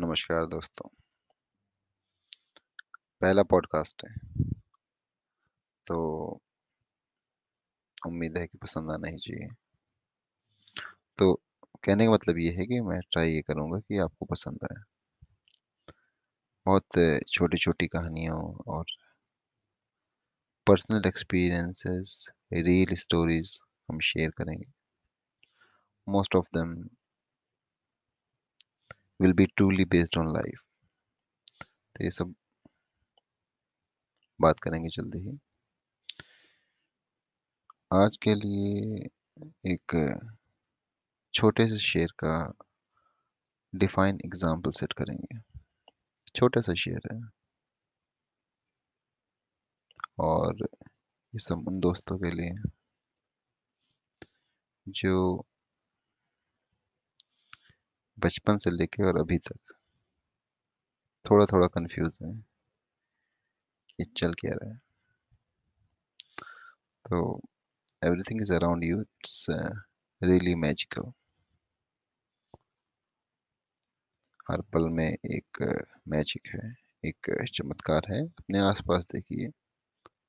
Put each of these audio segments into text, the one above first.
नमस्कार दोस्तों। पहला पॉडकास्ट है। तो उम्मीद है कि पसंद आना ही चाहिए। तो कहने का मतलब ये है कि मैं ट्राई ये करूँगा कि आपको पसंद आए। बहुत छोटी छोटी कहानियों और पर्सनल एक्सपीरियंसेस रियल स्टोरीज हम शेयर करेंगे। Most of them will be truly based on life तो ये सब बात करेंगे जल्दी ही। आज के लिए एक छोटे से शेर का डिफाइन एग्ज़ाम्पल सेट करेंगे। छोटा सा शेर है। और ये सब उन दोस्तों के लिए जो बचपन से लेके और अभी तक। थोड़ा थोड़ा कंफ्यूज है ये चल क्या रहा है। तो everything is around you it's really magical हर पल में एक मैजिक है, एक चमत्कार है। अपने आसपास देखिए,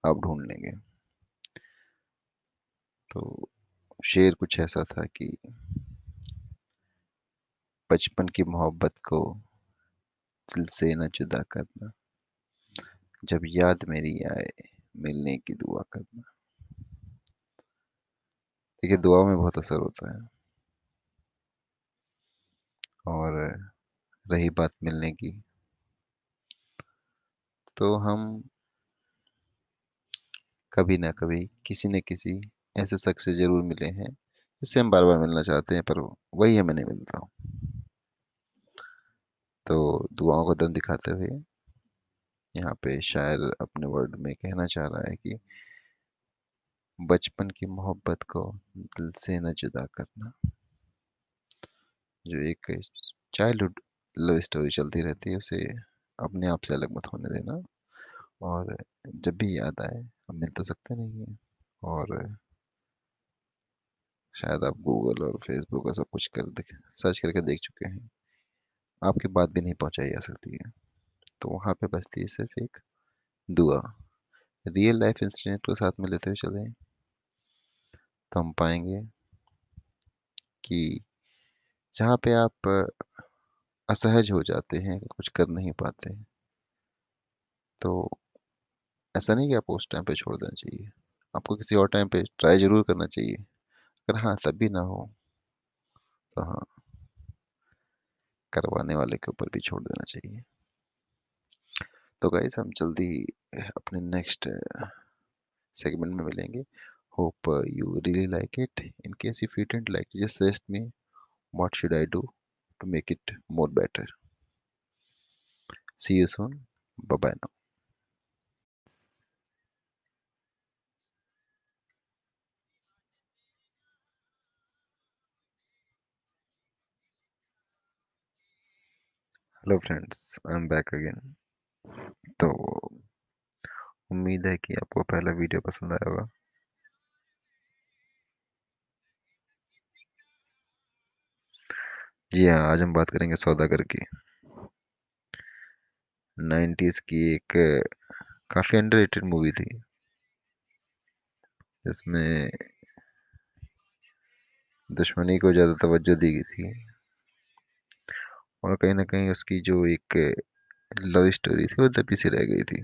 आप ढूंढ लेंगे। तो शेर कुछ ऐसा था कि बचपन की मोहब्बत को दिल से न जुदा करना। जब याद मेरी आए, मिलने की दुआ करना। देखिए दुआ में बहुत असर होता है। और रही बात मिलने की तो हम कभी ना कभी किसी न किसी ऐसे शख्स से ज़रूर मिले हैं, जिससे हम बार बार मिलना चाहते हैं, पर वही हमें नहीं मिलता। तो दुआओं को दम दिखाते हुए यहाँ पे शायर अपने वर्ड में कहना चाह रहा है कि बचपन की मोहब्बत को दिल से न जुदा करना, जो एक चाइल्डहुड लव स्टोरी चलती रहती है, उसे अपने आप से अलग मत होने देना। और जब भी याद आए, हम मिल तो सकते नहीं हैं। और शायद आप गूगल और फेसबुक और सब कुछ कर देख सर्च करके देख चुके हैं। आपकी बात भी नहीं पहुंचाई जा सकती है। तो वहाँ पे बचती है सिर्फ़ एक दुआ। रियल लाइफ इंसिडेंट को साथ में लेते हुए चले तो हम पाएँगे कि जहाँ पे आप असहज हो जाते हैं कुछ कर नहीं पाते तो ऐसा नहीं कि आपको उस टाइम पे छोड़ देना चाहिए। आपको किसी और टाइम पे ट्राई ज़रूर करना चाहिए। अगर हाँ तब भी ना हो तो हाँ। करवाने वाले के ऊपर भी छोड़ देना चाहिए। तो गाइज़ हम जल्दी अपने नेक्स्ट सेगमेंट में मिलेंगे। Hope you really like it in case you feel and like just me what should I do to make it more better see you soon bye now hello friends I am back again तो उम्मीद है कि आपको पहला video पसंद आया होगा। जी हाँ आज हम बात करेंगे सौदागर की नाइन्टीज की एक काफ़ी अंडररेटेड मूवी थी। जिसमें दुश्मनी को ज़्यादा तवज्जो दी गई थी। और कहीं ना कहीं उसकी जो एक लव स्टोरी थी, वो दबी सी रह गई थी।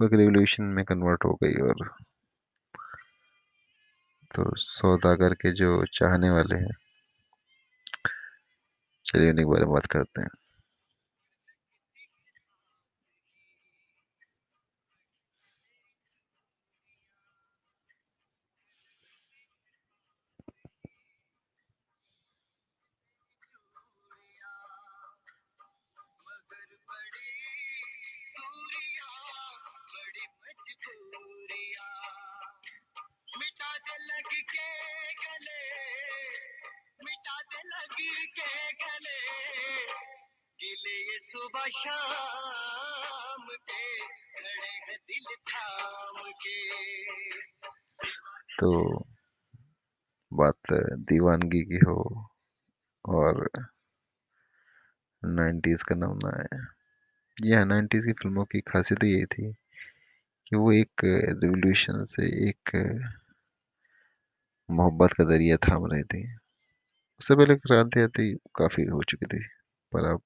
वो एक रेवोल्यूशन में कन्वर्ट हो गई और तो सौदागर के जो चाहने वाले हैं। चलिए उन्हीं के बारे में बात करते हैं। सुबह शाम के खड़े हैं दिल थाम के। तो बात दीवानगी की हो और नाइन्टीज का नमूना है। जी हाँ नाइन्टीज की फ़िल्मों की खासियत ये थी कि वो एक रिवोल्यूशन से एक मोहब्बत का ज़रिया थाम रही थी। उससे पहले क्रांति आती काफ़ी हो चुकी थी, पर अब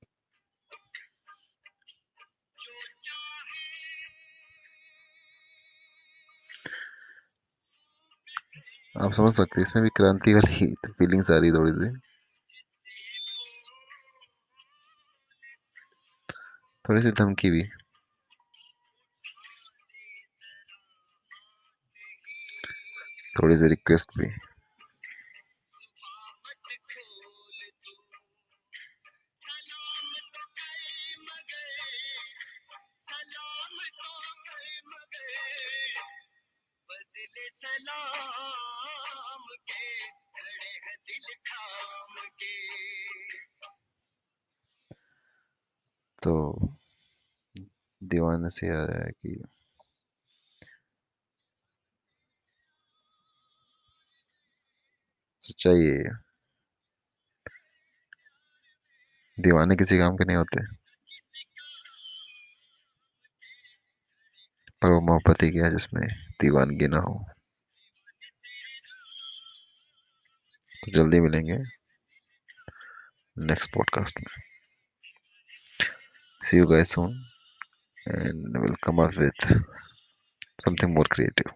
आप समझ सकते हैं, इसमें भी क्रांति वाली फीलिंग्स आ रही थोड़ी सी। थोड़ी सी धमकी भी। थोड़ी सी रिक्वेस्ट भी। तो दीवाने से याद आया कि सच्चाई है। दीवाने किसी काम के नहीं होते। पर वो मोहब्बत ही क्या जिसमें दीवानगी ना हो। तो जल्दी मिलेंगे नेक्स्ट पॉडकास्ट में। See you guys soon and we'll come up with something more creative